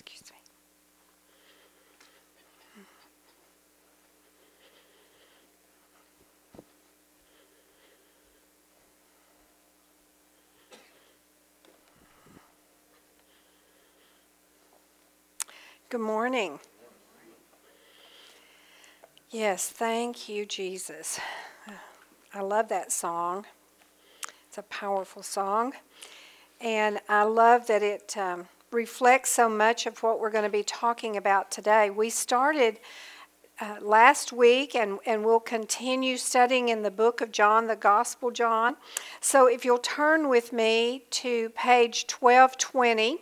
Excuse me. Good morning. Yes, thank you, Jesus. I love that song. It's a powerful song. And I love that it um, reflects so much of what we're going to be talking about today. We started uh, last week and, and we'll continue studying in the book of John, the Gospel John. So if you'll turn with me to page 1220.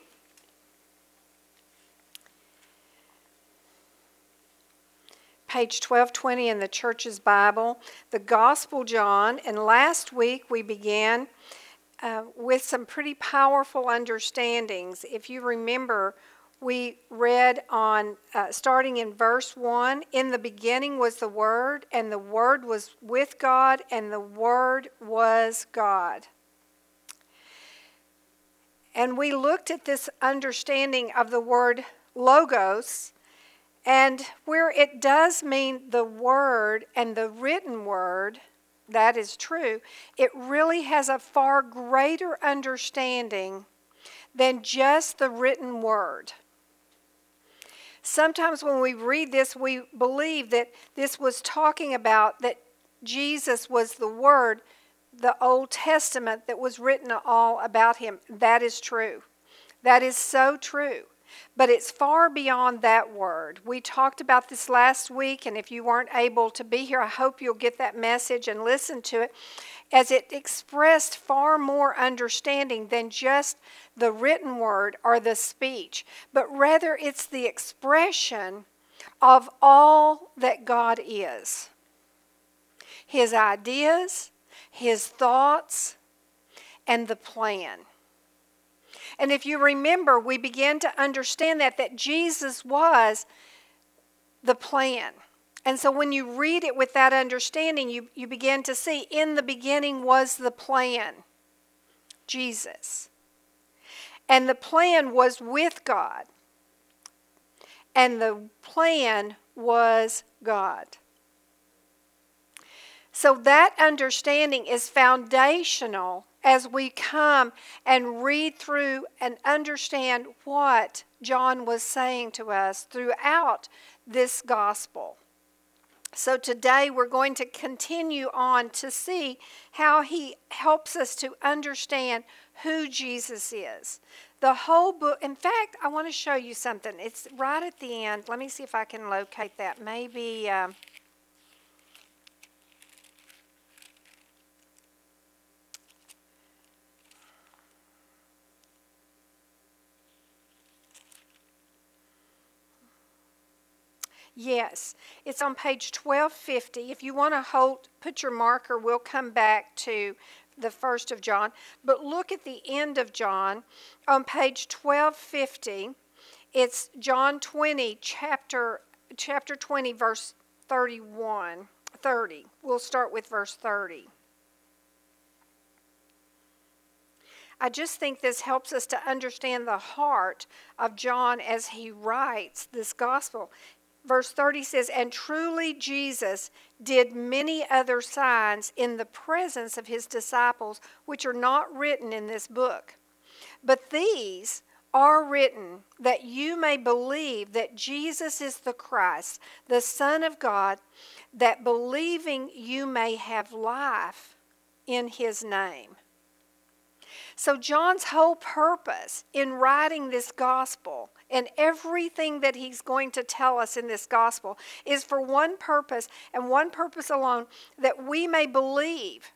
page 1220 in the church's Bible, the Gospel John. And last week we began uh, with some pretty powerful understandings. If you remember, we read on uh, starting in verse 1 In the beginning was the Word, and the Word was with God, and the Word was God. And we looked at this understanding of the word logos and where it does mean the word and the written word, that is true, it really has a far greater understanding than just the written word. Sometimes when we read this, we believe that this was talking about that Jesus was the Word, the Old Testament that was written all about him. That is true. That is so true. But it's far beyond that word. We talked about this last week, and if you weren't able to be here, I hope you'll get that message and listen to it, as it expressed far more understanding than just the written word or the speech, but rather it's the expression of all that God is His ideas, His thoughts, and the plan. And if you remember, we began to understand that, that Jesus was the plan. And so when you read it with that understanding, you, you begin to see in the beginning was the plan Jesus. And the plan was with God. And the plan was God. So that understanding is foundational as we come and read through and understand what John was saying to us throughout this gospel. So today we're going to continue on to see how he helps us to understand who Jesus is. The whole book, in fact, I want to show you something. It's right at the end. Let me see if I can locate that. Maybe. Um, Yes, it's on page 1250. If you want to hold, put your marker, we'll come back to the first of John. But look at the end of John on page 1250. It's John 20, chapter, chapter 20, verse 31. 30. We'll start with verse 30. I just think this helps us to understand the heart of John as he writes this gospel verse 30 says, And truly Jesus did many other signs in the presence of his disciples, which are not written in this book. But these are written that you may believe that Jesus is the Christ, the Son of God, that believing you may have life in his name. So, John's whole purpose in writing this gospel and everything that he's going to tell us in this gospel is for one purpose and one purpose alone that we may believe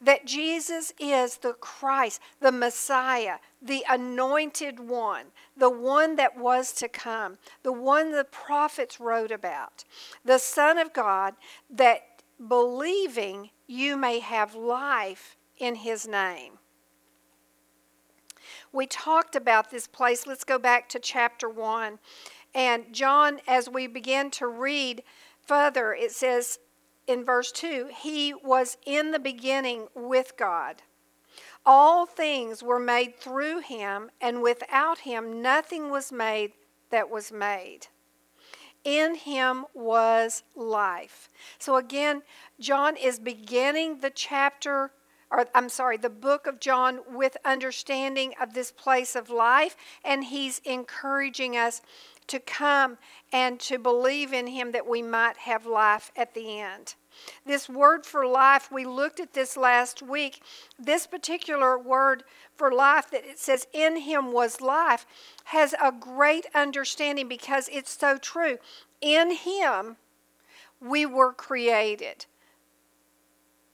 that Jesus is the Christ, the Messiah, the anointed one, the one that was to come, the one the prophets wrote about, the Son of God, that believing you may have life in his name. We talked about this place. Let's go back to chapter 1. And John, as we begin to read further, it says in verse 2 He was in the beginning with God. All things were made through him, and without him nothing was made that was made. In him was life. So again, John is beginning the chapter, or I'm sorry, the book of John with understanding of this place of life, and he's encouraging us to come and to believe in him that we might have life at the end. This word for life, we looked at this last week. This particular word for life that it says, in him was life, has a great understanding because it's so true. In him, we were created,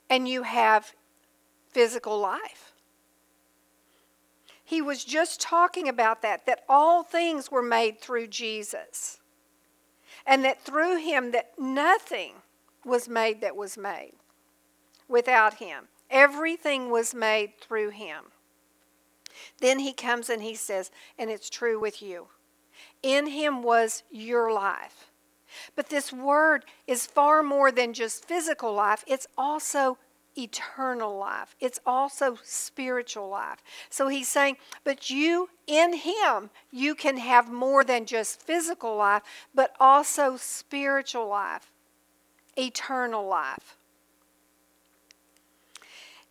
and you have physical life. He was just talking about that, that all things were made through Jesus. And that through him that nothing was made that was made without him. Everything was made through him. Then he comes and he says, and it's true with you. In him was your life. But this word is far more than just physical life, it's also eternal life. It's also spiritual life. So he's saying, but you, in him, you can have more than just physical life, but also spiritual life eternal life.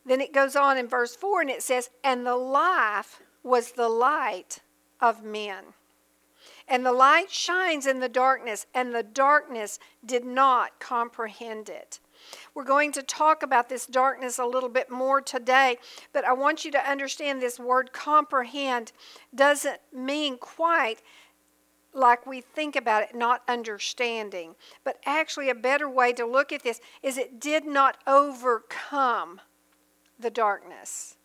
Then it goes on in verse 4 and it says, And the life was the light of men. And the light shines in the darkness, and the darkness did not comprehend it. We're going to talk about this darkness a little bit more today, but I want you to understand this word comprehend doesn't mean quite like we think about it, not understanding. But actually, a better way to look at this is it did not overcome the darkness.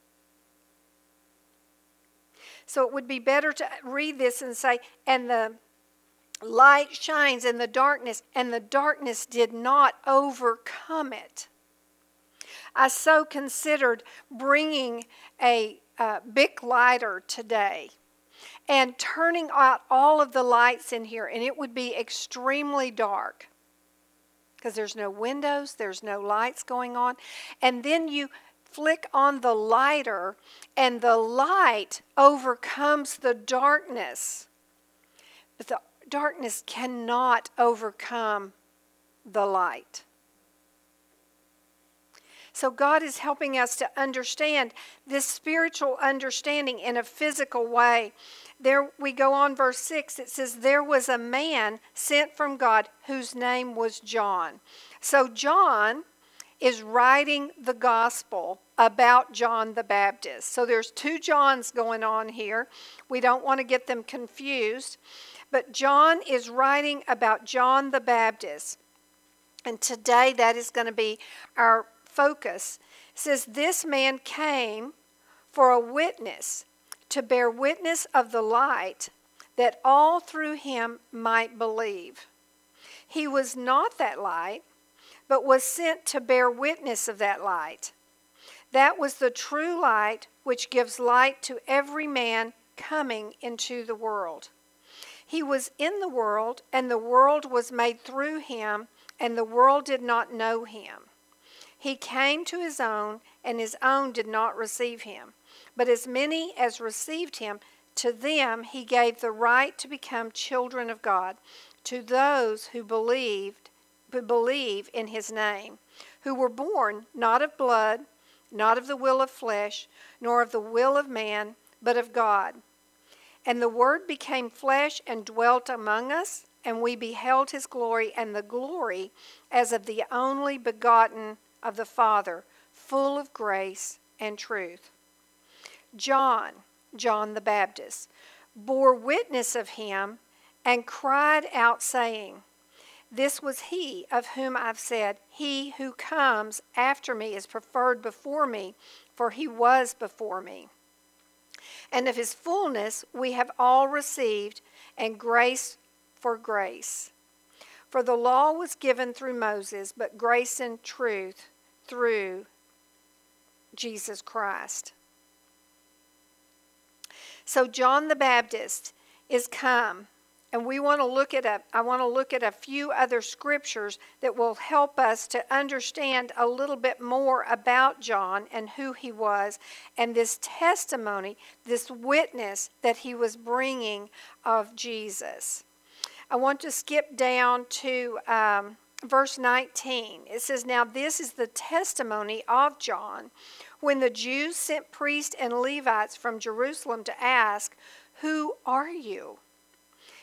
So it would be better to read this and say, and the light shines in the darkness, and the darkness did not overcome it. I so considered bringing a uh, Bic lighter today and turning out all of the lights in here, and it would be extremely dark because there's no windows, there's no lights going on. And then you flick on the lighter, and the light overcomes the darkness. But the darkness cannot overcome the light. So, God is helping us to understand this spiritual understanding in a physical way. There we go on, verse 6. It says, There was a man sent from God whose name was John. So, John is writing the gospel about John the Baptist. So, there's two Johns going on here. We don't want to get them confused. But John is writing about John the Baptist. And today that is going to be our focus. It says, This man came for a witness to bear witness of the light, that all through him might believe. He was not that light, but was sent to bear witness of that light. That was the true light which gives light to every man coming into the world. He was in the world, and the world was made through him, and the world did not know him. He came to his own, and his own did not receive him. But as many as received him, to them he gave the right to become children of God, to those who believed who believe in his name, who were born not of blood, not of the will of flesh, nor of the will of man, but of God. And the Word became flesh and dwelt among us, and we beheld his glory, and the glory as of the only begotten of the Father, full of grace and truth. John, John the Baptist, bore witness of him and cried out, saying, This was he of whom I've said, He who comes after me is preferred before me, for he was before me. And of his fullness we have all received, and grace for grace. For the law was given through Moses, but grace and truth through Jesus Christ. So John the Baptist is come and we want to look at a I want to look at a few other scriptures that will help us to understand a little bit more about John and who he was and this testimony, this witness that he was bringing of Jesus. I want to skip down to um, verse 19. It says, Now this is the testimony of John when the Jews sent priests and Levites from Jerusalem to ask, Who are you?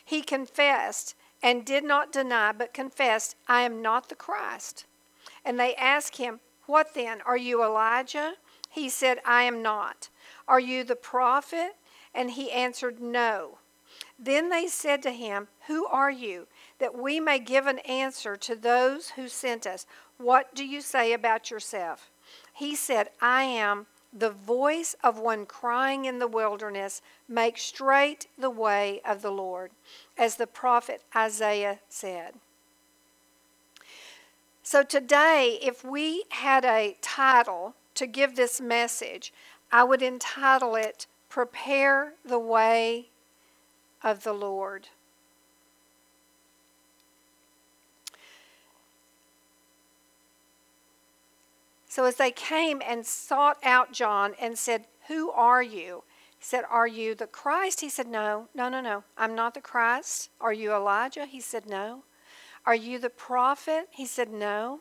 He confessed and did not deny, but confessed, I am not the Christ. And they asked him, What then? Are you Elijah? He said, I am not. Are you the prophet? And he answered, No. Then they said to him, Who are you? That we may give an answer to those who sent us. What do you say about yourself? He said, I am the voice of one crying in the wilderness, Make straight the way of the Lord, as the prophet Isaiah said. So today, if we had a title to give this message, I would entitle it Prepare the Way of the Lord. So as they came and sought out John and said, Who are you? He said, Are you the Christ? He said, No, no, no, no. I'm not the Christ. Are you Elijah? He said, No. Are you the prophet? He said, No.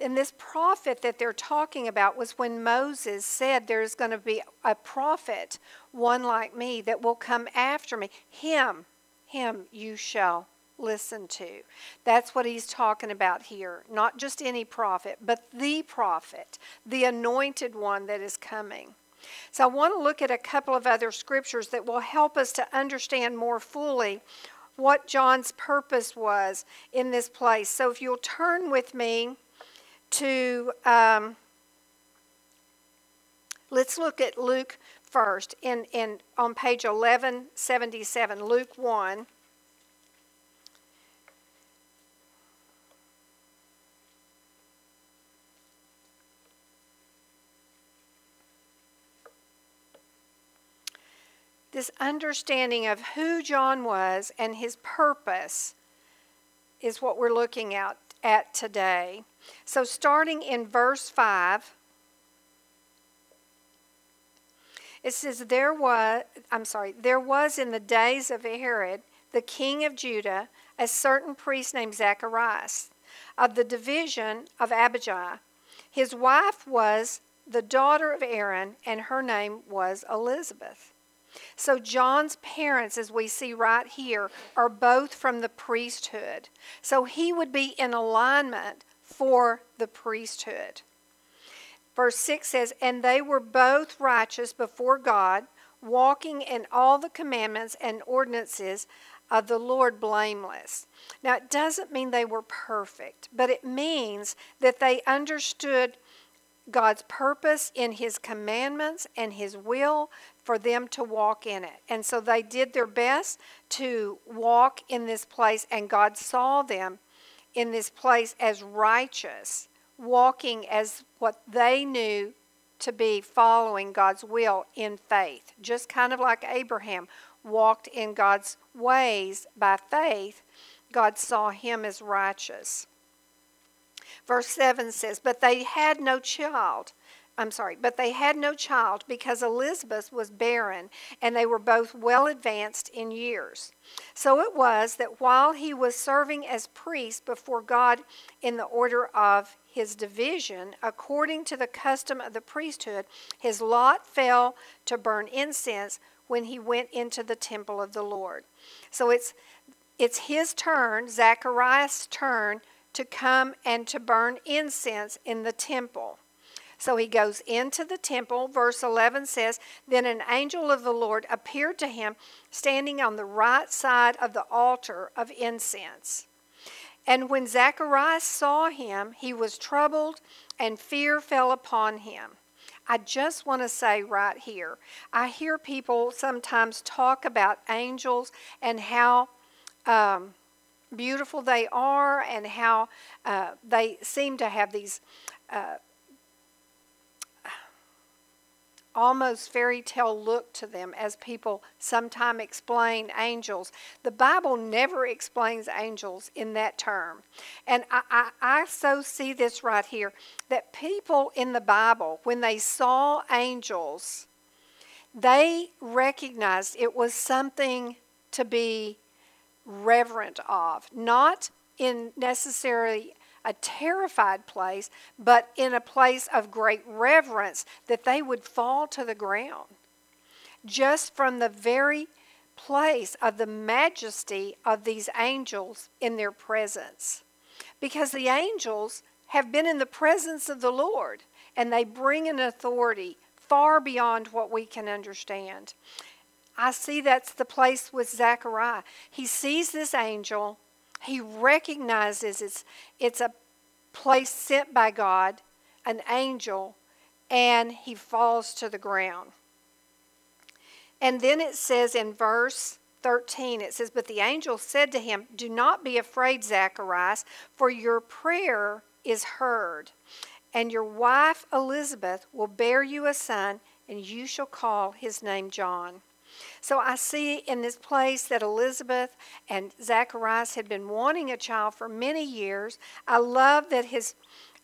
And this prophet that they're talking about was when Moses said, There's going to be a prophet, one like me, that will come after me. Him, him you shall listen to. That's what he's talking about here. Not just any prophet, but the prophet, the anointed one that is coming. So I want to look at a couple of other scriptures that will help us to understand more fully what John's purpose was in this place. So if you'll turn with me to, um, let's look at Luke first in, in on page 1177, Luke 1. This understanding of who John was and his purpose is what we're looking at, at today. So, starting in verse 5, it says, There was, I'm sorry, there was in the days of Herod, the king of Judah, a certain priest named Zacharias of the division of Abijah. His wife was the daughter of Aaron, and her name was Elizabeth. So, John's parents, as we see right here, are both from the priesthood. So, he would be in alignment for the priesthood. Verse 6 says, And they were both righteous before God, walking in all the commandments and ordinances of the Lord blameless. Now, it doesn't mean they were perfect, but it means that they understood God's purpose in His commandments and His will for them to walk in it. And so they did their best to walk in this place, and God saw them in this place as righteous, walking as what they knew to be following God's will in faith. Just kind of like Abraham walked in God's ways by faith, God saw him as righteous. Verse 7 says, But they had no child. I'm sorry, but they had no child because Elizabeth was barren and they were both well advanced in years. So it was that while he was serving as priest before God in the order of his division, according to the custom of the priesthood, his lot fell to burn incense when he went into the temple of the Lord. So it's it's his turn, Zacharias' turn to come and to burn incense in the temple. So he goes into the temple. Verse 11 says, Then an angel of the Lord appeared to him standing on the right side of the altar of incense. And when Zacharias saw him, he was troubled, and fear fell upon him. I just want to say right here I hear people sometimes talk about angels and how. Um, beautiful they are and how uh, they seem to have these uh, almost fairy tale look to them as people sometimes explain angels. The Bible never explains angels in that term. And I, I, I so see this right here that people in the Bible, when they saw angels, they recognized it was something to be reverent of, not in necessarily a terrified place, but in a place of great reverence that they would fall to the ground. Just from the very place of the majesty of these angels in their presence. Because the angels have been in the presence of the Lord and they bring an authority far beyond what we can understand. I see that's the place with Zechariah. He sees this angel he recognizes it's, it's a place sent by God, an angel, and he falls to the ground. And then it says in verse 13, it says, But the angel said to him, Do not be afraid, Zacharias, for your prayer is heard, and your wife Elizabeth will bear you a son, and you shall call his name John. So I see in this place that Elizabeth and Zacharias had been wanting a child for many years. I love that his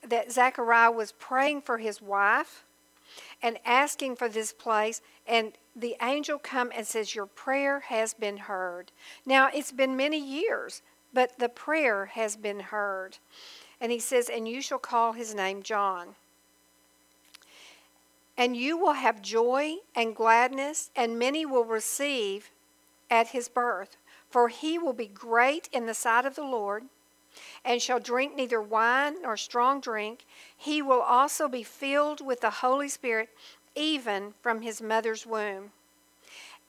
that Zachariah was praying for his wife and asking for this place and the angel come and says your prayer has been heard. Now it's been many years, but the prayer has been heard. And he says and you shall call his name John. And you will have joy and gladness, and many will receive at his birth. For he will be great in the sight of the Lord, and shall drink neither wine nor strong drink. He will also be filled with the Holy Spirit, even from his mother's womb.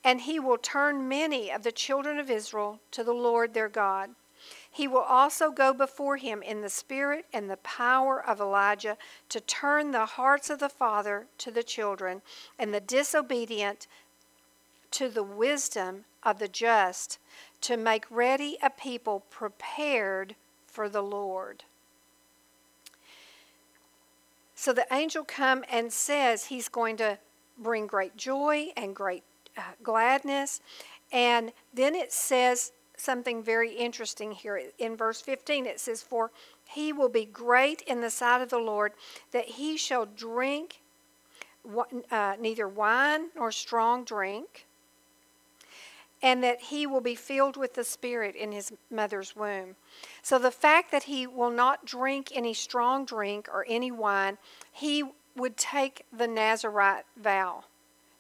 And he will turn many of the children of Israel to the Lord their God he will also go before him in the spirit and the power of Elijah to turn the hearts of the father to the children and the disobedient to the wisdom of the just to make ready a people prepared for the Lord. So the angel come and says he's going to bring great joy and great uh, gladness. And then it says something very interesting here. In verse 15, it says, For he will be great in the sight of the Lord, that he shall drink uh, neither wine nor strong drink, and that he will be filled with the Spirit in his mother's womb. So the fact that he will not drink any strong drink or any wine, he would take the Nazarite vow.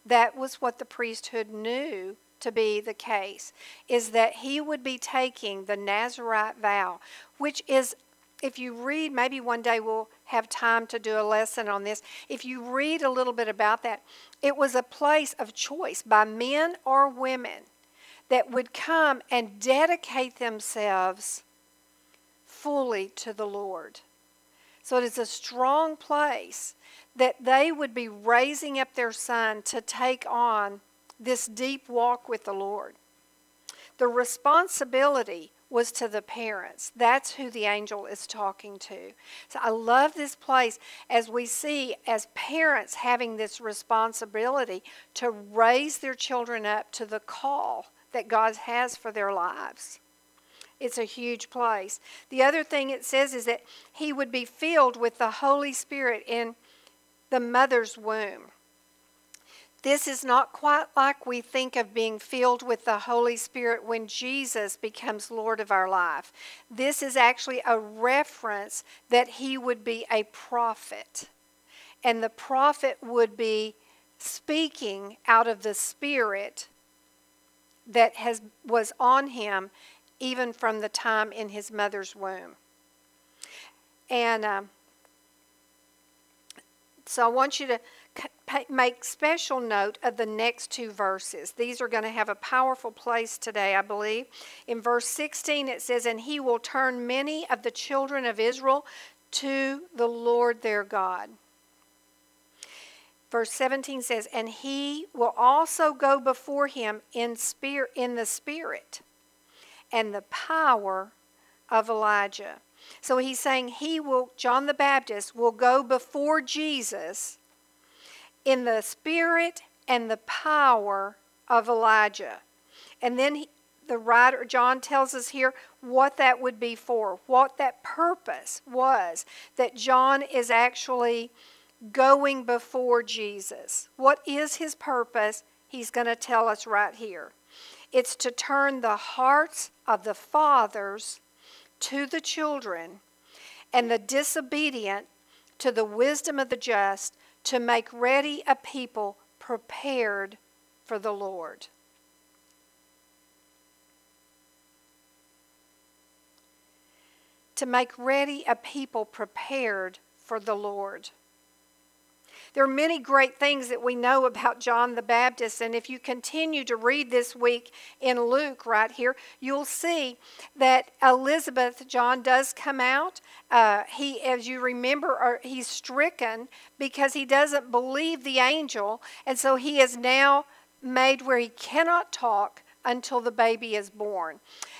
That was what the priesthood knew to be the case is that he would be taking the Nazarite vow, which is, if you read, maybe one day we'll have time to do a lesson on this. If you read a little bit about that, it was a place of choice by men or women that would come and dedicate themselves fully to the Lord. So it is a strong place that they would be raising up their son to take on this deep walk with the Lord. The responsibility was to the parents. That's who the angel is talking to. So I love this place as we see as parents having this responsibility to raise their children up to the call that God has for their lives. It's a huge place. The other thing it says is that he would be filled with the Holy Spirit in the mother's womb. This is not quite like we think of being filled with the Holy Spirit when Jesus becomes Lord of our life. This is actually a reference that he would be a prophet. And the prophet would be speaking out of the Spirit that has, was on him even from the time in his mother's womb. And um, so I want you to make special note of the next two verses. These are going to have a powerful place today, I believe. In verse 16, it says, And he will turn many of the children of Israel to the Lord their God. Verse 17 says, And he will also go before him in, spirit, in the spirit and the power of Elijah. So he's saying he will, John the Baptist will go before Jesus in the spirit and the power of Elijah. And then he, the writer, John tells us here what that would be for, what that purpose was, that John is actually going before Jesus. What is his purpose? He's going to tell us right here. It's to turn the hearts of the fathers to the children and the disobedient to the wisdom of the just to make ready a people prepared for the Lord. To make ready a people prepared for the Lord. There are many great things that we know about John the Baptist, and if you continue to read this week in Luke right here, you'll see that Elizabeth, John does come out. Uh, he, as you remember, he's stricken because he doesn't believe the angel, and so he is now made where he cannot talk until the baby is born.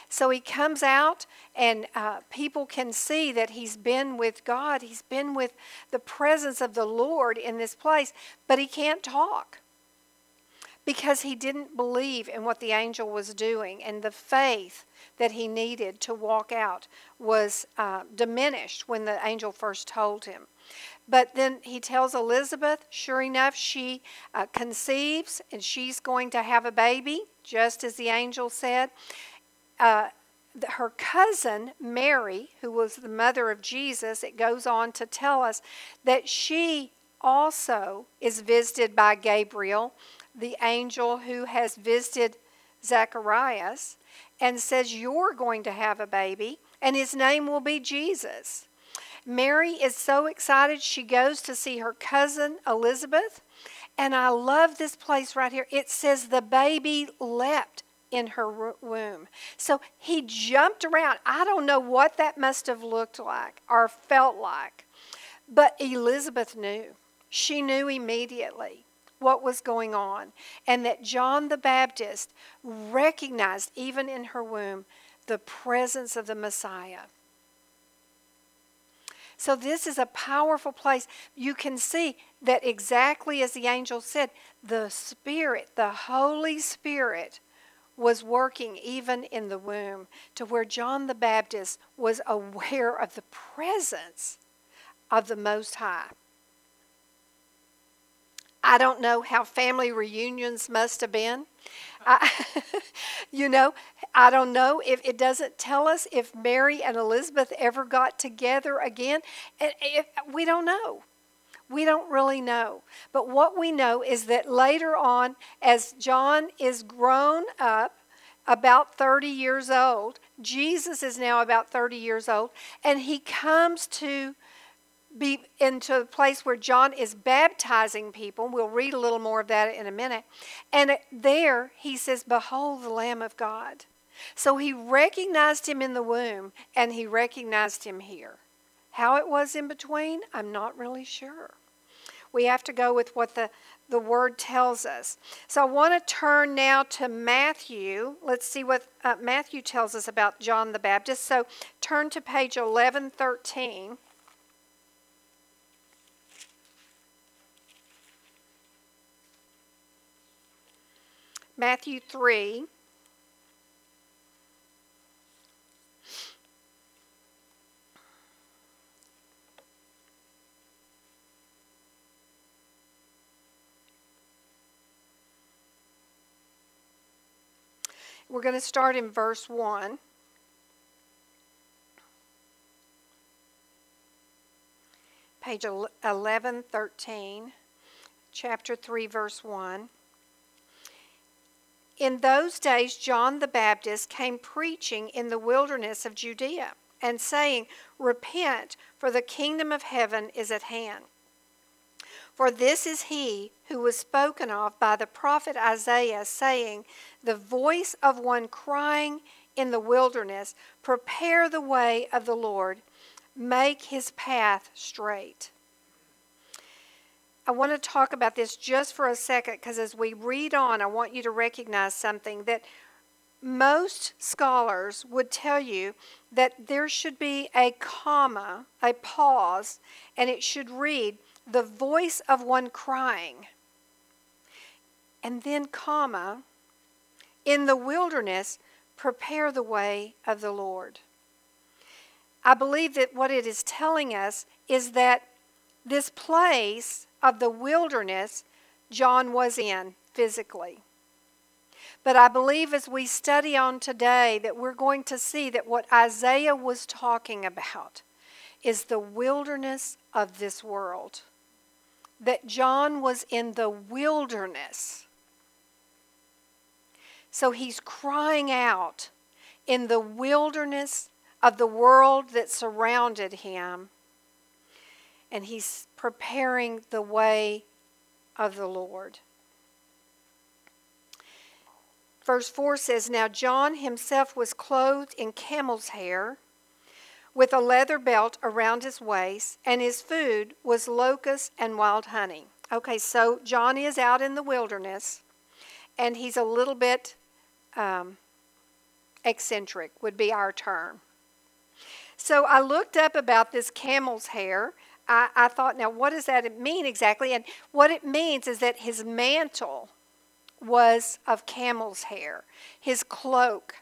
So he comes out, and uh, people can see that he's been with God. He's been with the presence of the Lord in this place, but he can't talk because he didn't believe in what the angel was doing, and the faith that he needed to walk out was uh, diminished when the angel first told him. But then he tells Elizabeth, sure enough, she uh, conceives and she's going to have a baby, just as the angel said uh, her cousin Mary, who was the mother of Jesus, it goes on to tell us that she also is visited by Gabriel, the angel who has visited Zacharias, and says, You're going to have a baby, and his name will be Jesus. Mary is so excited, she goes to see her cousin Elizabeth. And I love this place right here. It says the baby leapt in her womb. So he jumped around. I don't know what that must have looked like or felt like, but Elizabeth knew. She knew immediately what was going on, and that John the Baptist recognized, even in her womb, the presence of the Messiah. So, this is a powerful place. You can see that exactly as the angel said, the Spirit, the Holy Spirit, was working even in the womb to where John the Baptist was aware of the presence of the Most High. I don't know how family reunions must have been. I, you know, I don't know if it doesn't tell us if Mary and Elizabeth ever got together again. If, we don't know. We don't really know. But what we know is that later on, as John is grown up, about 30 years old, Jesus is now about 30 years old, and he comes to be into a place where John is baptizing people. We'll read a little more of that in a minute. And there he says, Behold the Lamb of God. So he recognized him in the womb and he recognized him here. How it was in between, I'm not really sure. We have to go with what the, the word tells us. So I want to turn now to Matthew. Let's see what uh, Matthew tells us about John the Baptist. So turn to page 1113. Matthew 3. We're going to start in verse 1. Page 1113, chapter 3, verse 1. In those days, John the Baptist came preaching in the wilderness of Judea and saying, Repent, for the kingdom of heaven is at hand. For this is he who was spoken of by the prophet Isaiah, saying, The voice of one crying in the wilderness, Prepare the way of the Lord, make his path straight. I want to talk about this just for a second because as we read on, I want you to recognize something that most scholars would tell you that there should be a comma, a pause, and it should read, the voice of one crying. And then, comma, in the wilderness, prepare the way of the Lord. I believe that what it is telling us is that this place of the wilderness John was in physically. But I believe as we study on today that we're going to see that what Isaiah was talking about is the wilderness of this world. That John was in the wilderness. So he's crying out in the wilderness of the world that surrounded him. And he's preparing the way of the Lord. Verse 4 says Now John himself was clothed in camel's hair, with a leather belt around his waist, and his food was locusts and wild honey. Okay, so John is out in the wilderness, and he's a little bit um, eccentric, would be our term. So I looked up about this camel's hair. I, I thought, now what does that mean exactly? And what it means is that his mantle was of camel's hair. His cloak,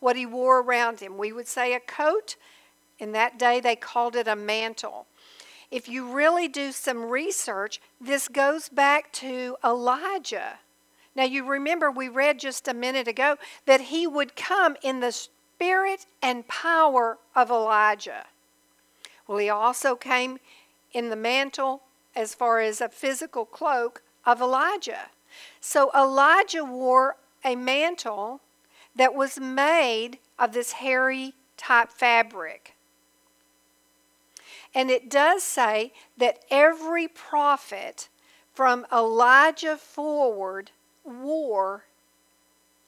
what he wore around him, we would say a coat. In that day, they called it a mantle. If you really do some research, this goes back to Elijah. Now, you remember we read just a minute ago that he would come in the spirit and power of Elijah. Well, he also came in the mantle, as far as a physical cloak, of Elijah. So Elijah wore a mantle that was made of this hairy type fabric. And it does say that every prophet from Elijah forward wore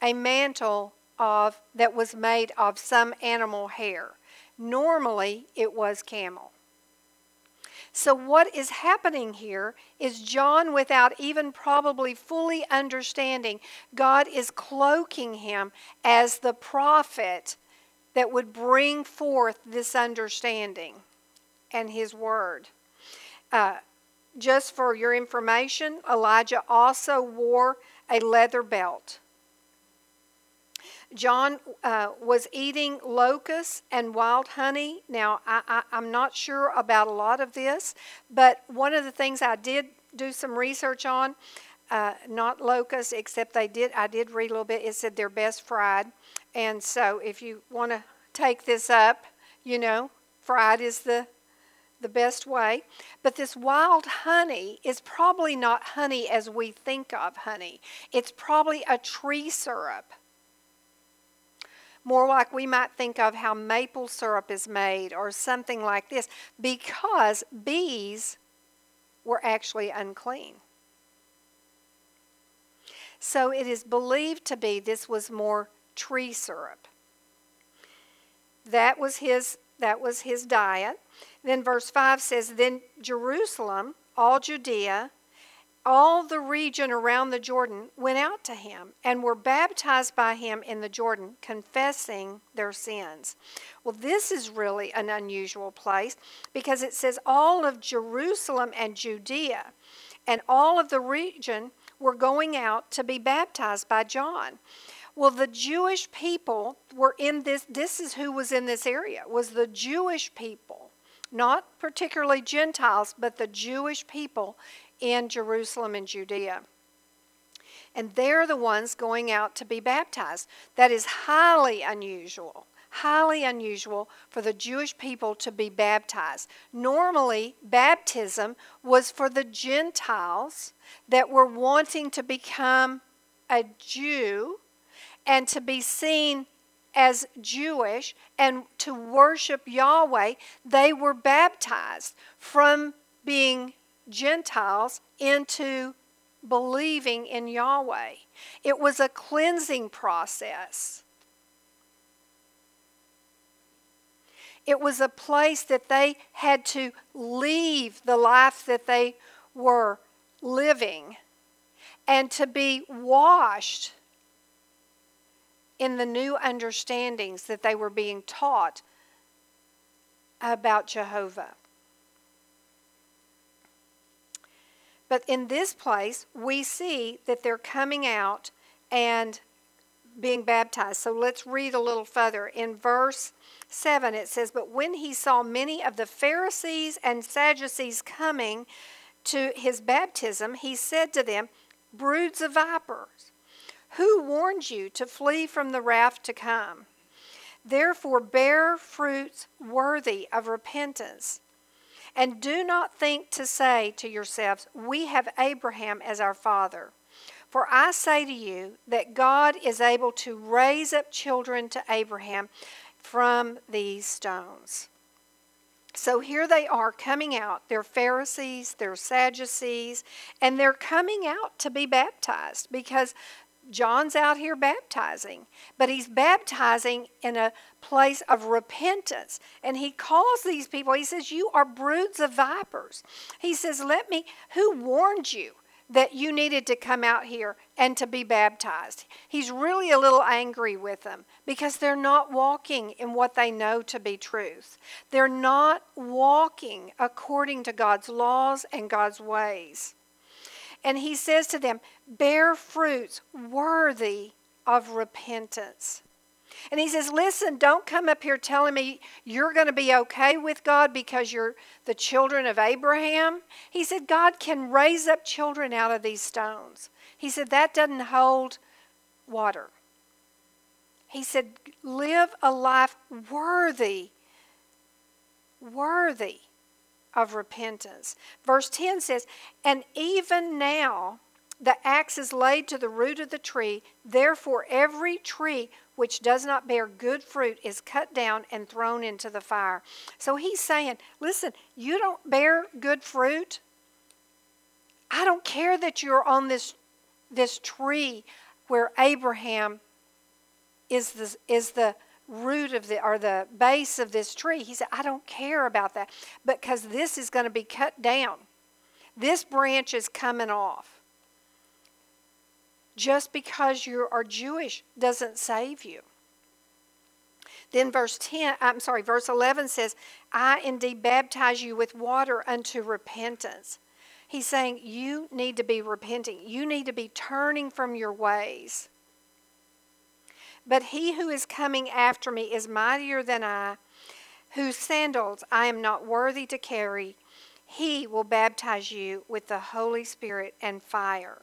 a mantle of that was made of some animal hair. Normally it was camel. So, what is happening here is John, without even probably fully understanding, God is cloaking him as the prophet that would bring forth this understanding and his word. Uh, just for your information, Elijah also wore a leather belt. John uh, was eating locusts and wild honey. Now, I, am not sure about a lot of this, but one of the things I did do some research on, uh, not locusts, except they did. I did read a little bit. It said they're best fried, and so if you want to take this up, you know, fried is the the best way. But this wild honey is probably not honey as we think of honey. It's probably a tree syrup more like we might think of how maple syrup is made or something like this, because bees were actually unclean. So it is believed to be this was more tree syrup. That was his that was his diet. Then verse 5 says then Jerusalem, all Judea, all the region around the Jordan went out to him and were baptized by him in the Jordan, confessing their sins. Well, this is really an unusual place because it says all of Jerusalem and Judea and all of the region were going out to be baptized by John. Well, the Jewish people were in this, this is who was in this area, was the Jewish people not particularly Gentiles, but the Jewish people in Jerusalem and Judea. And they're the ones going out to be baptized. That is highly unusual. Highly unusual for the Jewish people to be baptized. Normally, baptism was for the Gentiles that were wanting to become a Jew and to be seen as Jewish and to worship Yahweh. They were baptized from being Gentiles into believing in Yahweh. It was a cleansing process. It was a place that they had to leave the life that they were living and to be washed in the new understandings that they were being taught about Jehovah. But in this place, we see that they're coming out and being baptized. So let's read a little further. In verse 7, it says, But when he saw many of the Pharisees and Sadducees coming to his baptism, he said to them, Broods of vipers, who warned you to flee from the wrath to come? Therefore, bear fruits worthy of repentance. And do not think to say to yourselves, We have Abraham as our father. For I say to you that God is able to raise up children to Abraham from these stones. So here they are coming out. They're Pharisees, they're Sadducees, and they're coming out to be baptized because John's out here baptizing, but he's baptizing in a place of repentance. And he calls these people, he says, You are broods of vipers. He says, Let me, who warned you? that you needed to come out here and to be baptized. He's really a little angry with them because they're not walking in what they know to be truth. They're not walking according to God's laws and God's ways. And he says to them, Bear fruits worthy of repentance. And he says, Listen, don't come up here telling me you're going to be okay with God because you're the children of Abraham. He said, God can raise up children out of these stones. He said, That doesn't hold water. He said, Live a life worthy, worthy of repentance. Verse 10 says, And even now the axe is laid to the root of the tree, therefore every tree which does not bear good fruit is cut down and thrown into the fire. So he's saying, Listen, you don't bear good fruit. I don't care that you're on this, this tree where Abraham is the, is the root of the or the base of this tree. He said, I don't care about that because this is going to be cut down. This branch is coming off. Just because you are Jewish doesn't save you. Then verse 10, I'm sorry, verse 11 says, I indeed baptize you with water unto repentance. He's saying you need to be repenting. You need to be turning from your ways. But he who is coming after me is mightier than I, whose sandals I am not worthy to carry. He will baptize you with the Holy Spirit and fire.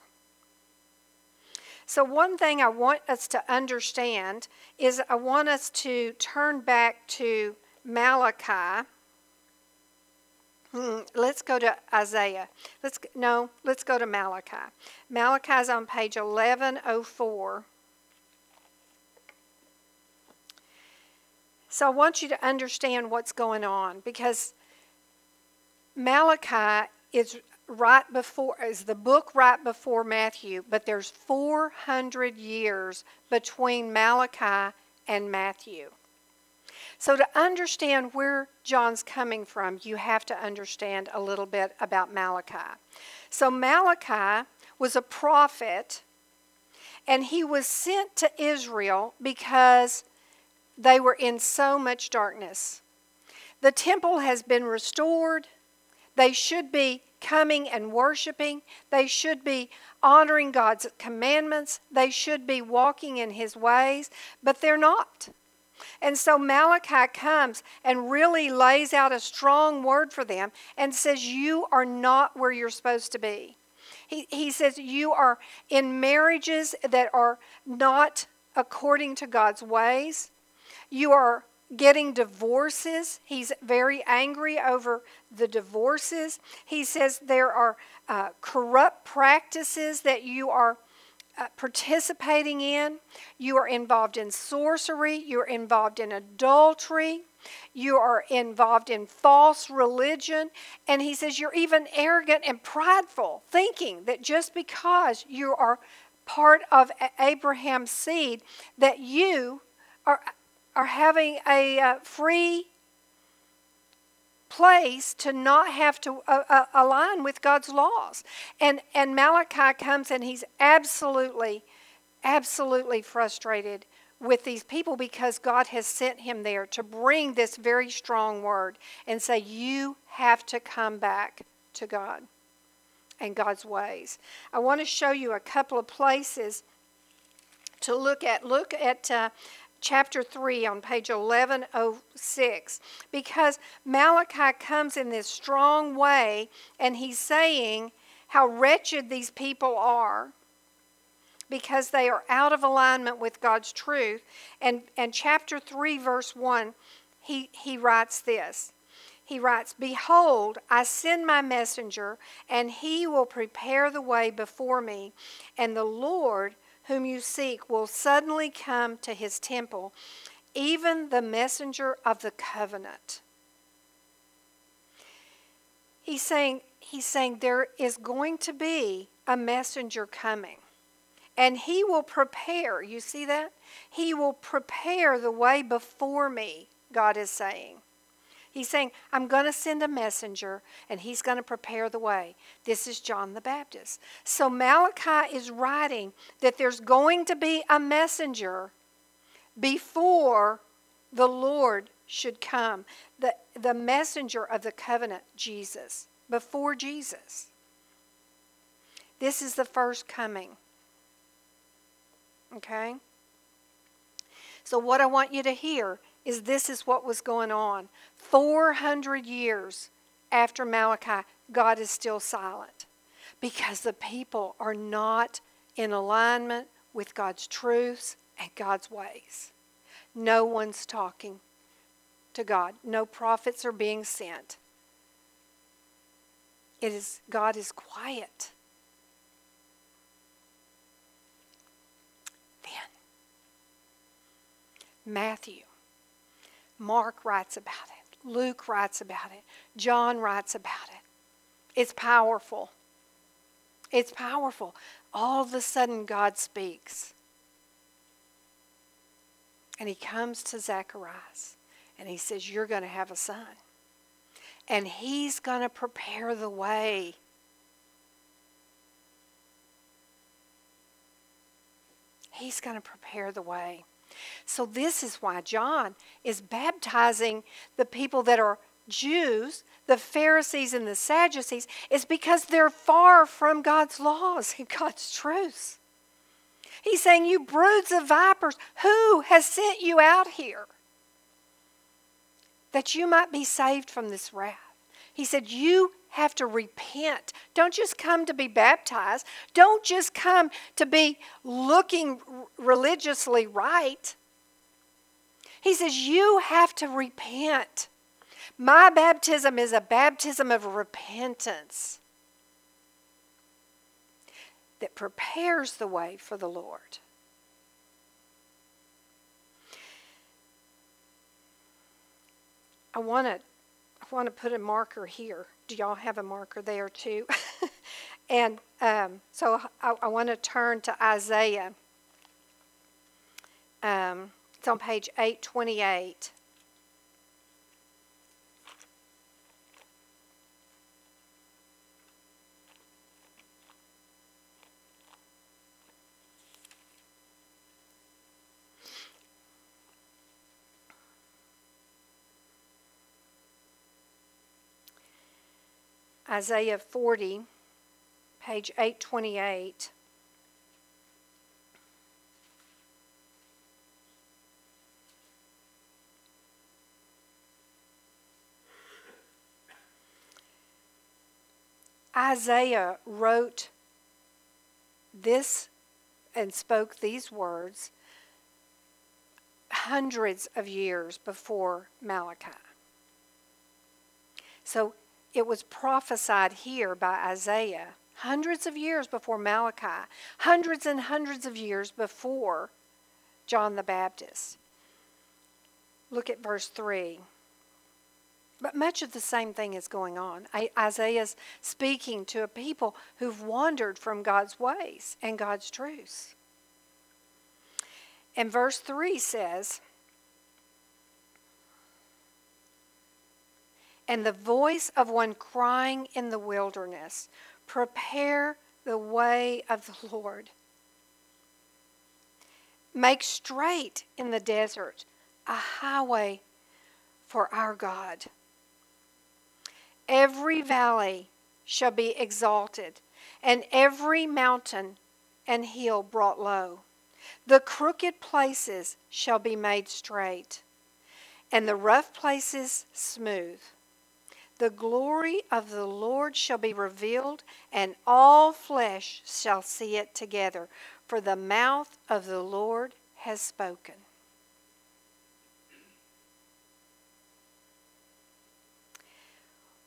So, one thing I want us to understand is I want us to turn back to Malachi. Hmm, let's go to Isaiah. Let's no, let's go to Malachi. Malachi is on page 1104. So I want you to understand what's going on because Malachi is right before is the book right before Matthew, but there's 400 years between Malachi and Matthew. So to understand where John's coming from, you have to understand a little bit about Malachi. So Malachi was a prophet and he was sent to Israel because they were in so much darkness. The temple has been restored. They should be coming and worshiping. They should be honoring God's commandments. They should be walking in His ways, but they're not. And so Malachi comes and really lays out a strong word for them and says, You are not where you're supposed to be. He, he says, You are in marriages that are not according to God's ways. You are getting divorces. He's very angry over the divorces. He says there are uh, corrupt practices that you are uh, participating in. You are involved in sorcery. You're involved in adultery. You are involved in false religion. And he says you're even arrogant and prideful, thinking that just because you are part of Abraham's seed, that you are are having a uh, free place to not have to uh, uh, align with God's laws. And and Malachi comes and he's absolutely absolutely frustrated with these people because God has sent him there to bring this very strong word and say you have to come back to God. and God's ways. I want to show you a couple of places to look at. Look at uh, chapter 3 on page 1106 because Malachi comes in this strong way and he's saying how wretched these people are because they are out of alignment with God's truth. And, and chapter 3, verse 1, he, he writes this. He writes, Behold, I send my messenger, and he will prepare the way before me, and the Lord whom you seek will suddenly come to his temple, even the messenger of the covenant. He's saying, he's saying there is going to be a messenger coming. And he will prepare, you see that? He will prepare the way before me, God is saying. He's saying, I'm going to send a messenger and he's going to prepare the way. This is John the Baptist. So Malachi is writing that there's going to be a messenger before the Lord should come. The, the messenger of the covenant, Jesus, before Jesus. This is the first coming. Okay? So, what I want you to hear is this is what was going on. 400 years after Malachi, God is still silent because the people are not in alignment with God's truths and God's ways. No one's talking to God. No prophets are being sent. It is God is quiet. Then Matthew Mark writes about it. Luke writes about it. John writes about it. It's powerful. It's powerful. All of a sudden, God speaks. And he comes to Zacharias and he says, You're going to have a son. And he's going to prepare the way. He's going to prepare the way. So, this is why John is baptizing the people that are Jews, the Pharisees and the Sadducees, is because they're far from God's laws and God's truths. He's saying, You broods of vipers, who has sent you out here? That you might be saved from this wrath. He said, You have to repent. Don't just come to be baptized. Don't just come to be looking religiously right. He says, You have to repent. My baptism is a baptism of repentance that prepares the way for the Lord. I want to I want to put a marker here do y'all have a marker there too? and um, so I, I want to turn to Isaiah. Um, it's on page 828. Isaiah 40, page 828. Isaiah wrote this and spoke these words hundreds of years before Malachi. So it was prophesied here by Isaiah hundreds of years before Malachi, hundreds and hundreds of years before John the Baptist. Look at verse 3. But much of the same thing is going on. Isaiah's speaking to a people who've wandered from God's ways and God's truths. And verse 3 says, and the voice of one crying in the wilderness, Prepare the way of the Lord. Make straight in the desert a highway for our God. Every valley shall be exalted, and every mountain and hill brought low. The crooked places shall be made straight, and the rough places smooth. The glory of the Lord shall be revealed, and all flesh shall see it together, for the mouth of the Lord has spoken.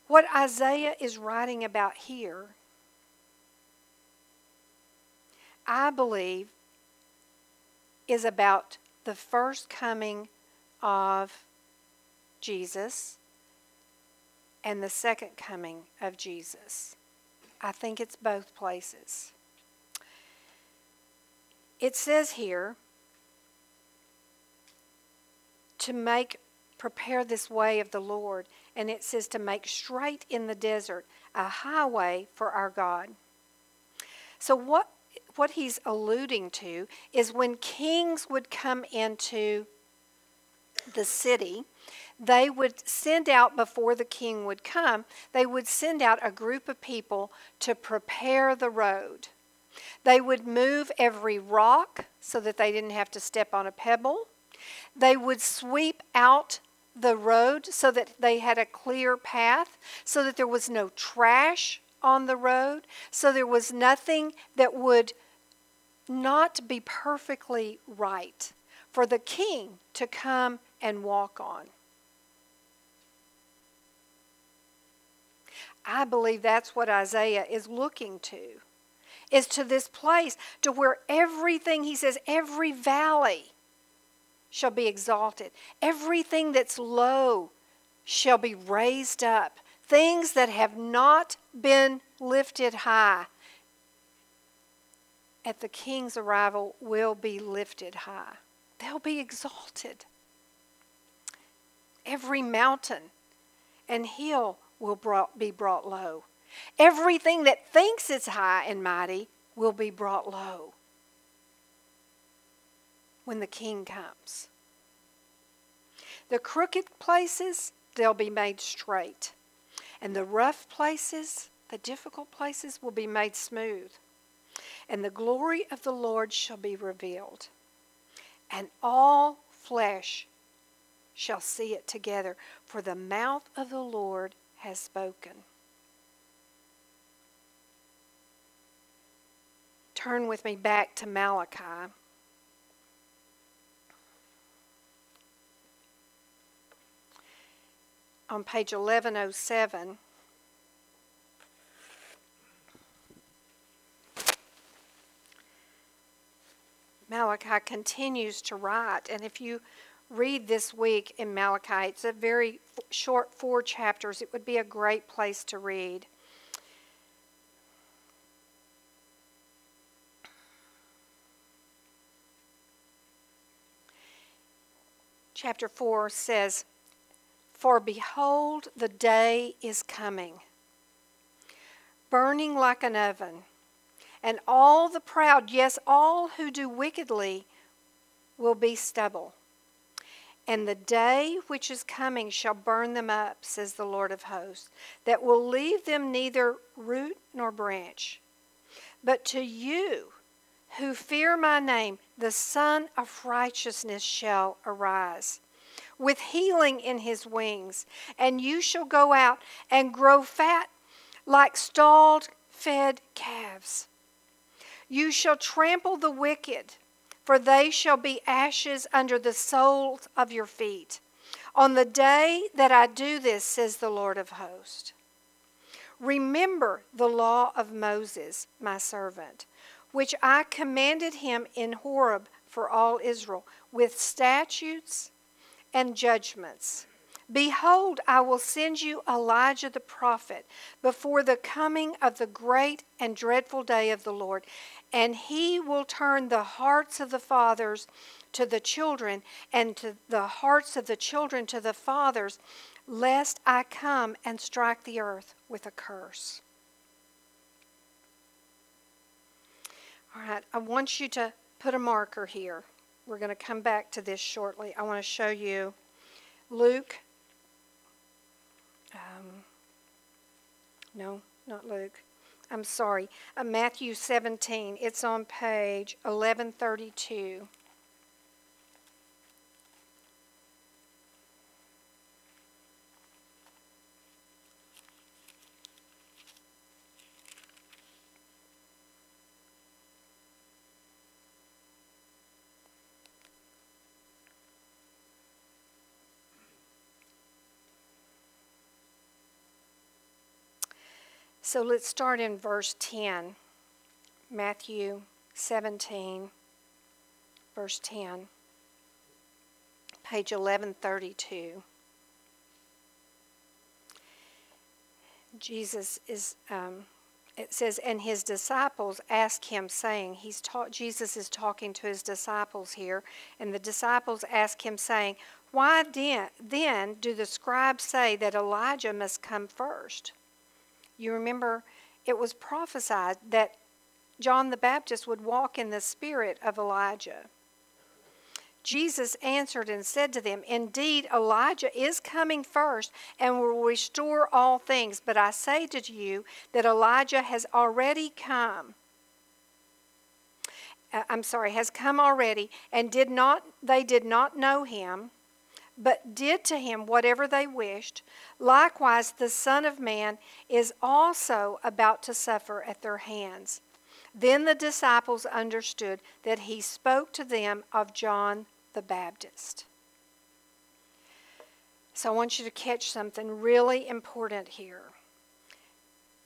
What Isaiah is writing about here, I believe, is about the first coming of Jesus and the second coming of Jesus. I think it's both places. It says here to make prepare this way of the Lord, and it says to make straight in the desert a highway for our God. So what what he's alluding to is when kings would come into the city, they would send out before the king would come, they would send out a group of people to prepare the road. They would move every rock so that they didn't have to step on a pebble. They would sweep out the road so that they had a clear path, so that there was no trash on the road, so there was nothing that would not be perfectly right for the king to come and walk on. I believe that's what Isaiah is looking to. Is to this place to where everything, he says, every valley shall be exalted. Everything that's low shall be raised up. Things that have not been lifted high at the king's arrival will be lifted high. They'll be exalted. Every mountain and hill will brought, be brought low. Everything that thinks it's high and mighty will be brought low when the king comes. The crooked places, they'll be made straight. And the rough places, the difficult places, will be made smooth. And the glory of the Lord shall be revealed. And all flesh shall see it together, for the mouth of the Lord has spoken. Turn with me back to Malachi. On page 1107. Malachi continues to write, and if you read this week in Malachi. It's a very short four chapters. It would be a great place to read. Chapter 4 says, For behold, the day is coming, burning like an oven, and all the proud, yes, all who do wickedly, will be stubble. And the day which is coming shall burn them up, says the Lord of hosts, that will leave them neither root nor branch. But to you who fear my name, the Sun of Righteousness shall arise, with healing in his wings, and you shall go out and grow fat like stalled fed calves. You shall trample the wicked for they shall be ashes under the soles of your feet. On the day that I do this, says the Lord of hosts. Remember the law of Moses, my servant, which I commanded him in Horeb for all Israel, with statutes and judgments. Behold, I will send you Elijah the prophet before the coming of the great and dreadful day of the Lord, and he will turn the hearts of the fathers to the children, and to the hearts of the children to the fathers, lest I come and strike the earth with a curse. All right, I want you to put a marker here. We're going to come back to this shortly. I want to show you Luke um, no, not Luke. I'm sorry, uh, Matthew 17. It's on page 1132. So let's start in verse 10. Matthew 17, verse 10, page 1132. Jesus is, um, it says, and his disciples asked him, saying, he's taught, Jesus is talking to his disciples here, and the disciples ask him, saying, Why then, then do the scribes say that Elijah must come first? You remember it was prophesied that John the Baptist would walk in the spirit of Elijah. Jesus answered and said to them, Indeed, Elijah is coming first and will restore all things. But I say to you that Elijah has already come. Uh, I'm sorry, has come already, and did not they did not know him but did to him whatever they wished. Likewise, the Son of Man is also about to suffer at their hands. Then the disciples understood that he spoke to them of John the Baptist. So I want you to catch something really important here.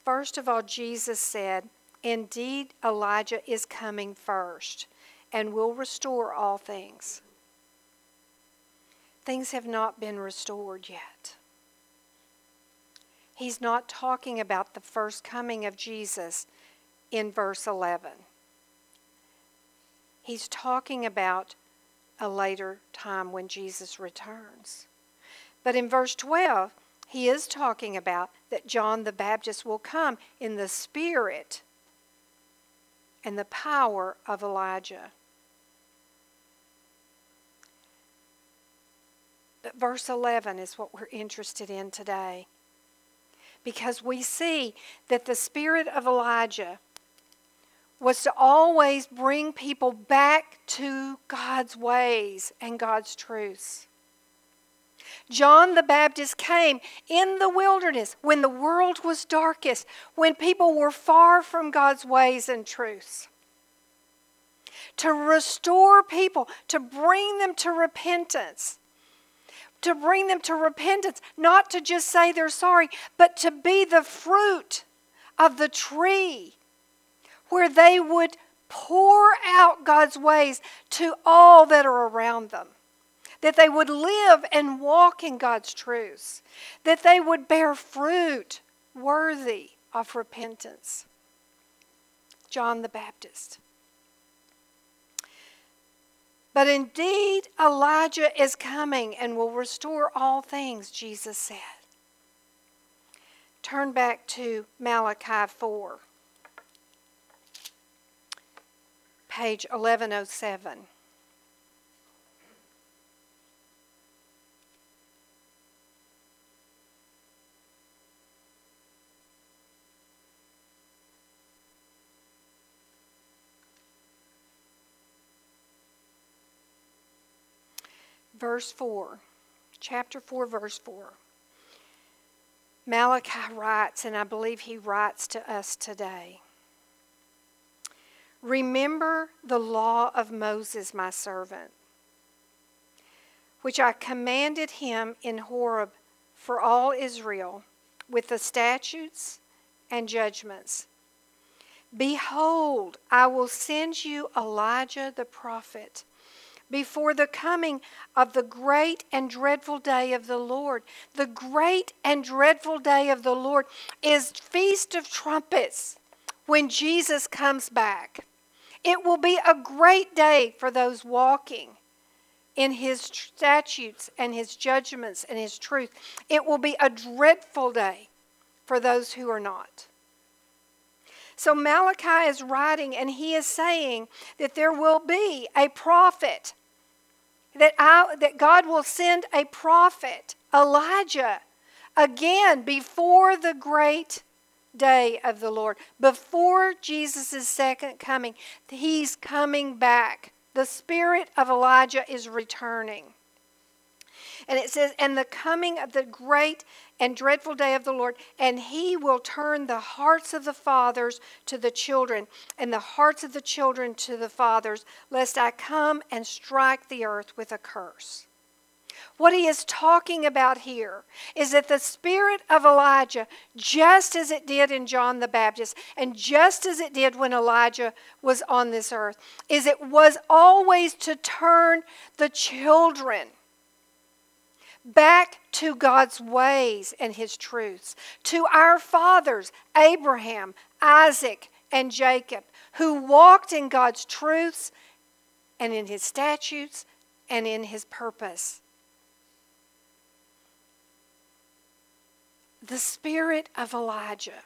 First of all, Jesus said, Indeed, Elijah is coming first and will restore all things things have not been restored yet. He's not talking about the first coming of Jesus in verse 11. He's talking about a later time when Jesus returns. But in verse 12, he is talking about that John the Baptist will come in the spirit and the power of Elijah. But verse 11 is what we're interested in today. Because we see that the spirit of Elijah was to always bring people back to God's ways and God's truths. John the Baptist came in the wilderness when the world was darkest, when people were far from God's ways and truths. To restore people, to bring them to repentance, to bring them to repentance, not to just say they're sorry, but to be the fruit of the tree where they would pour out God's ways to all that are around them. That they would live and walk in God's truths. That they would bear fruit worthy of repentance. John the Baptist. But indeed, Elijah is coming and will restore all things, Jesus said. Turn back to Malachi 4, page 1107. Verse 4, chapter 4, verse 4. Malachi writes, and I believe he writes to us today Remember the law of Moses, my servant, which I commanded him in Horeb for all Israel, with the statutes and judgments. Behold, I will send you Elijah the prophet before the coming of the great and dreadful day of the Lord. The great and dreadful day of the Lord is Feast of Trumpets when Jesus comes back. It will be a great day for those walking in his statutes and his judgments and his truth. It will be a dreadful day for those who are not. So Malachi is writing and he is saying that there will be a prophet that, I, that God will send a prophet, Elijah, again before the great day of the Lord. Before Jesus' second coming, he's coming back. The spirit of Elijah is returning. And it says, And the coming of the great and dreadful day of the Lord, and he will turn the hearts of the fathers to the children, and the hearts of the children to the fathers, lest I come and strike the earth with a curse. What he is talking about here is that the spirit of Elijah, just as it did in John the Baptist, and just as it did when Elijah was on this earth, is it was always to turn the children back to God's ways and his truths, to our fathers, Abraham, Isaac, and Jacob, who walked in God's truths and in his statutes and in his purpose. The spirit of Elijah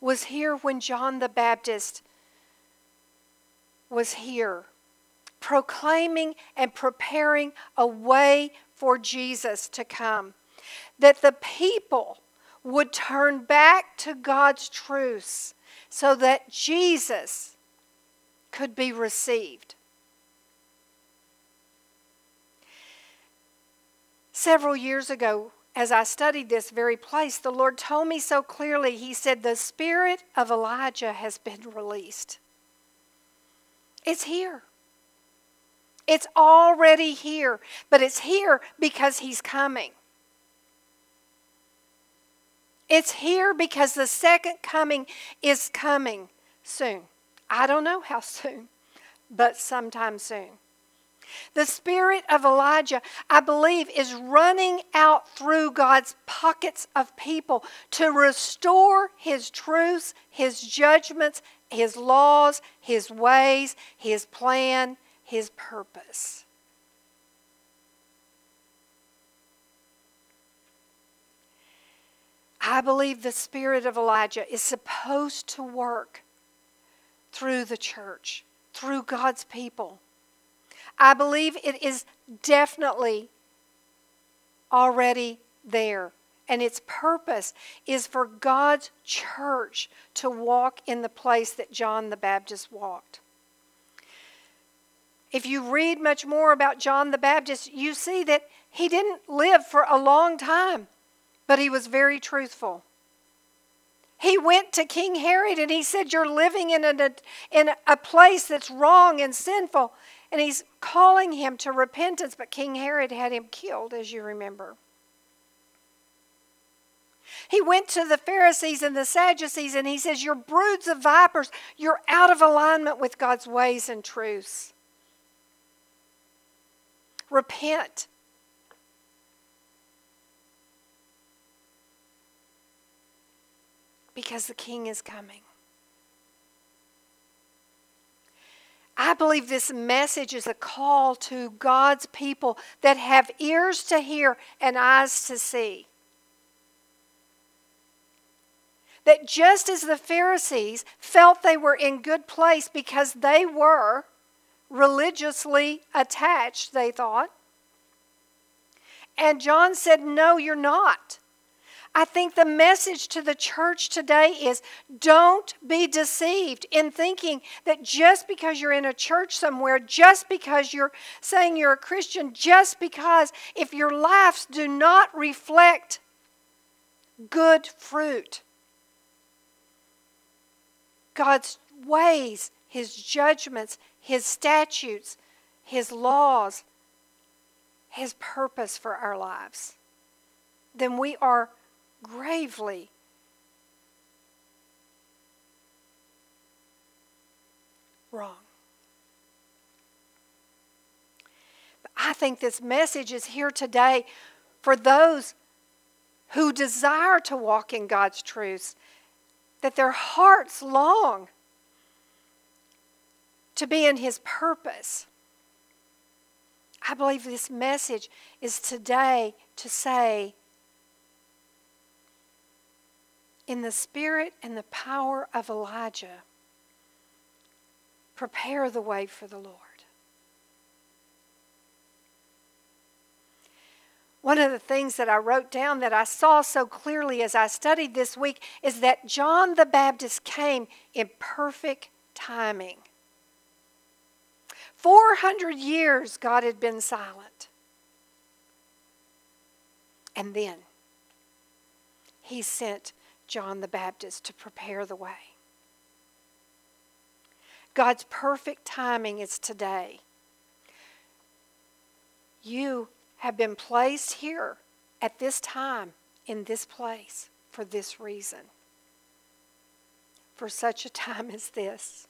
was here when John the Baptist was here proclaiming and preparing a way for Jesus to come. That the people would turn back to God's truths so that Jesus could be received. Several years ago, as I studied this very place, the Lord told me so clearly. He said, The spirit of Elijah has been released. It's here. It's already here, but it's here because He's coming. It's here because the second coming is coming soon. I don't know how soon, but sometime soon. The spirit of Elijah, I believe, is running out through God's pockets of people to restore his truths, his judgments, his laws, his ways, his plan, his purpose. I believe the spirit of Elijah is supposed to work through the church, through God's people. I believe it is definitely already there. And its purpose is for God's church to walk in the place that John the Baptist walked. If you read much more about John the Baptist, you see that he didn't live for a long time, but he was very truthful. He went to King Herod and he said, You're living in a, in a place that's wrong and sinful. And he's calling him to repentance, but King Herod had him killed, as you remember. He went to the Pharisees and the Sadducees and he says, You're broods of vipers. You're out of alignment with God's ways and truths. Repent. Because the king is coming. I believe this message is a call to God's people that have ears to hear and eyes to see. That just as the Pharisees felt they were in good place because they were religiously attached, they thought. And John said, No, you're not. I think the message to the church today is don't be deceived in thinking that just because you're in a church somewhere, just because you're saying you're a Christian, just because if your lives do not reflect good fruit, God's ways, His judgments, his statutes, His laws, His purpose for our lives, then we are gravely wrong. But I think this message is here today for those who desire to walk in God's truths, that their hearts long to be in His purpose. I believe this message is today to say, in the spirit and the power of Elijah, prepare the way for the Lord. one of the things that I wrote down that I saw so clearly as I studied this week is that John the Baptist came in perfect timing. 400 years God had been silent. And then he sent John the Baptist to prepare the way. God's perfect timing is today. You have been placed here at this time in this place for this reason. For such a time as this.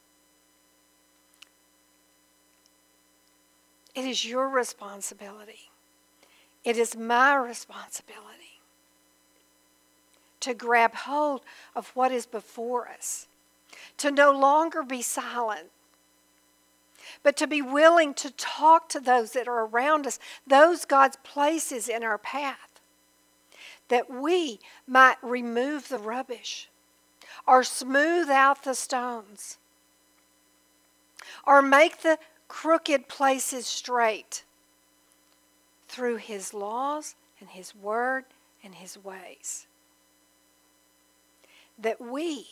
It is your responsibility. It is my responsibility to grab hold of what is before us, to no longer be silent, but to be willing to talk to those that are around us, those God's places in our path, that we might remove the rubbish or smooth out the stones or make the crooked places straight through His laws and His word and His ways. That we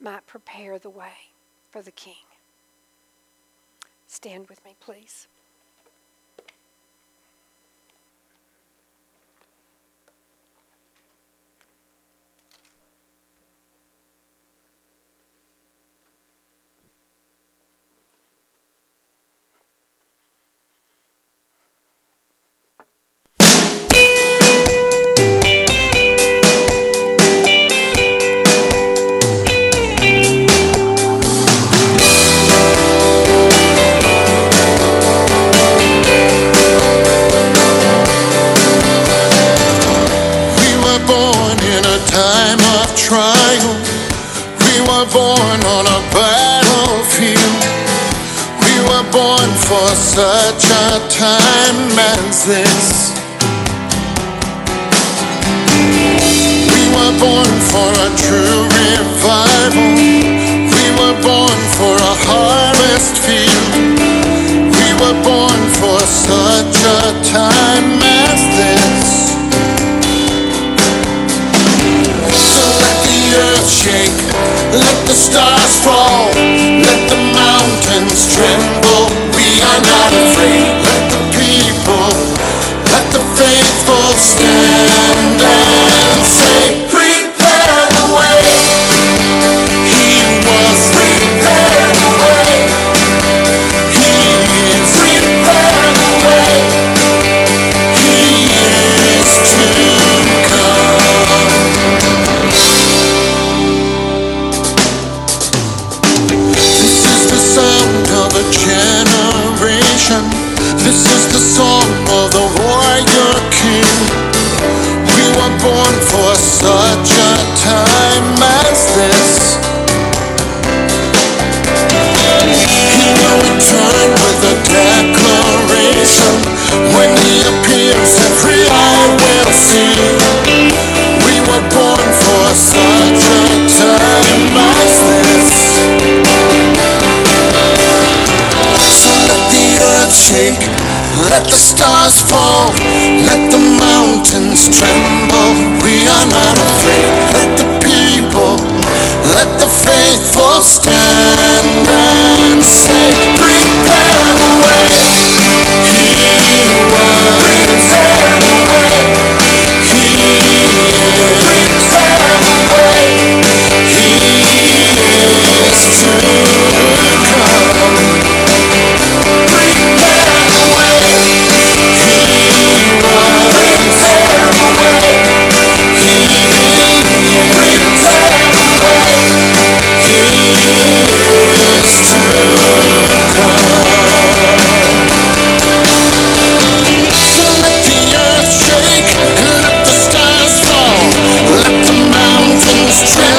might prepare the way for the King. Stand with me, please. As this. We were born for a true revival. Shake. Let the stars fall, let the mountains tremble. We are not afraid. Let the people, let the faithful stand and say, Prepare the way. He will It's.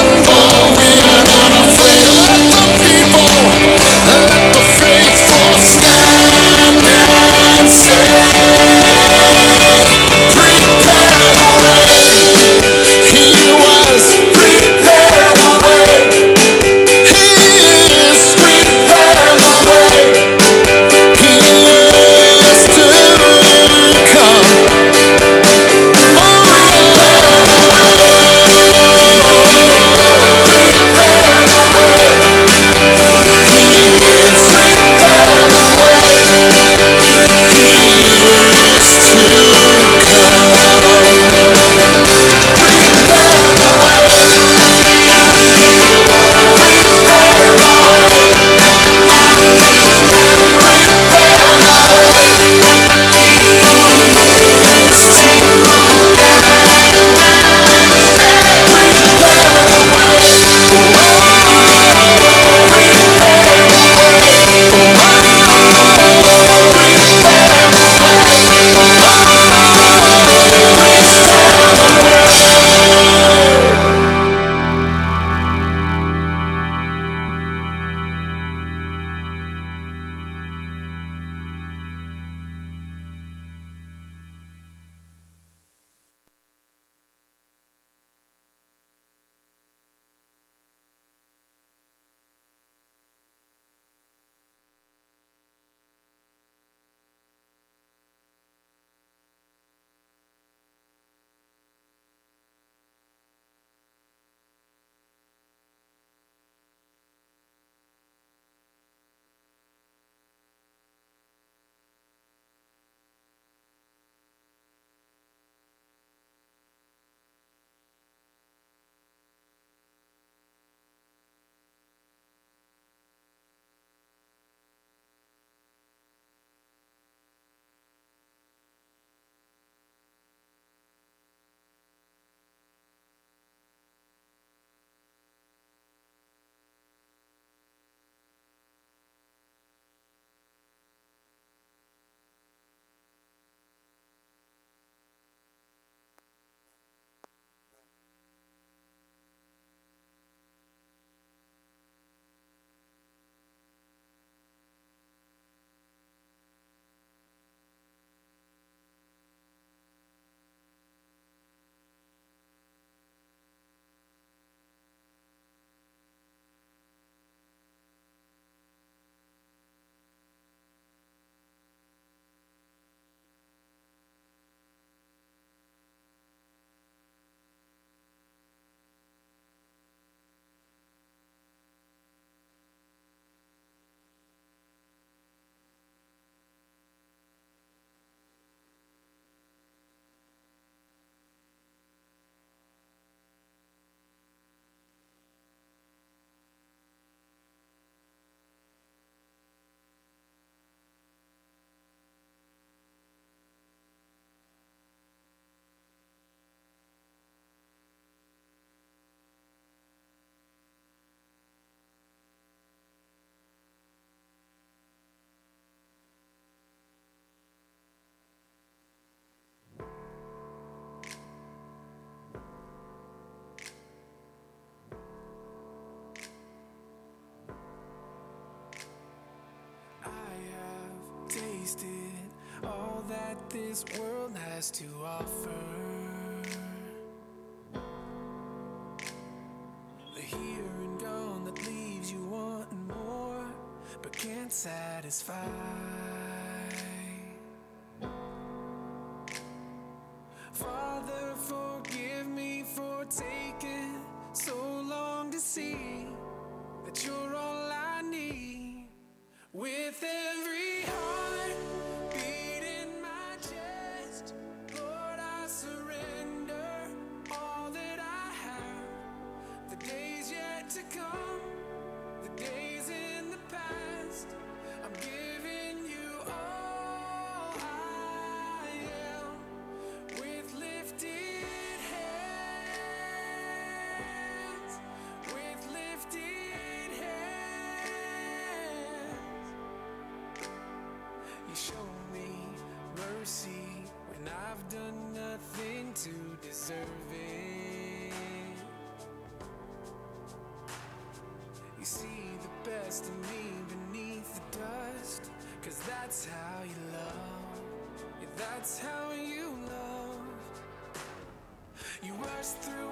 What this world has to offer. The here and gone that leaves you wanting more, but can't satisfy. mercy when I've done nothing to deserve it. You see the best in me beneath the dust, cause that's how you love. Yeah, that's how you love. You rush through.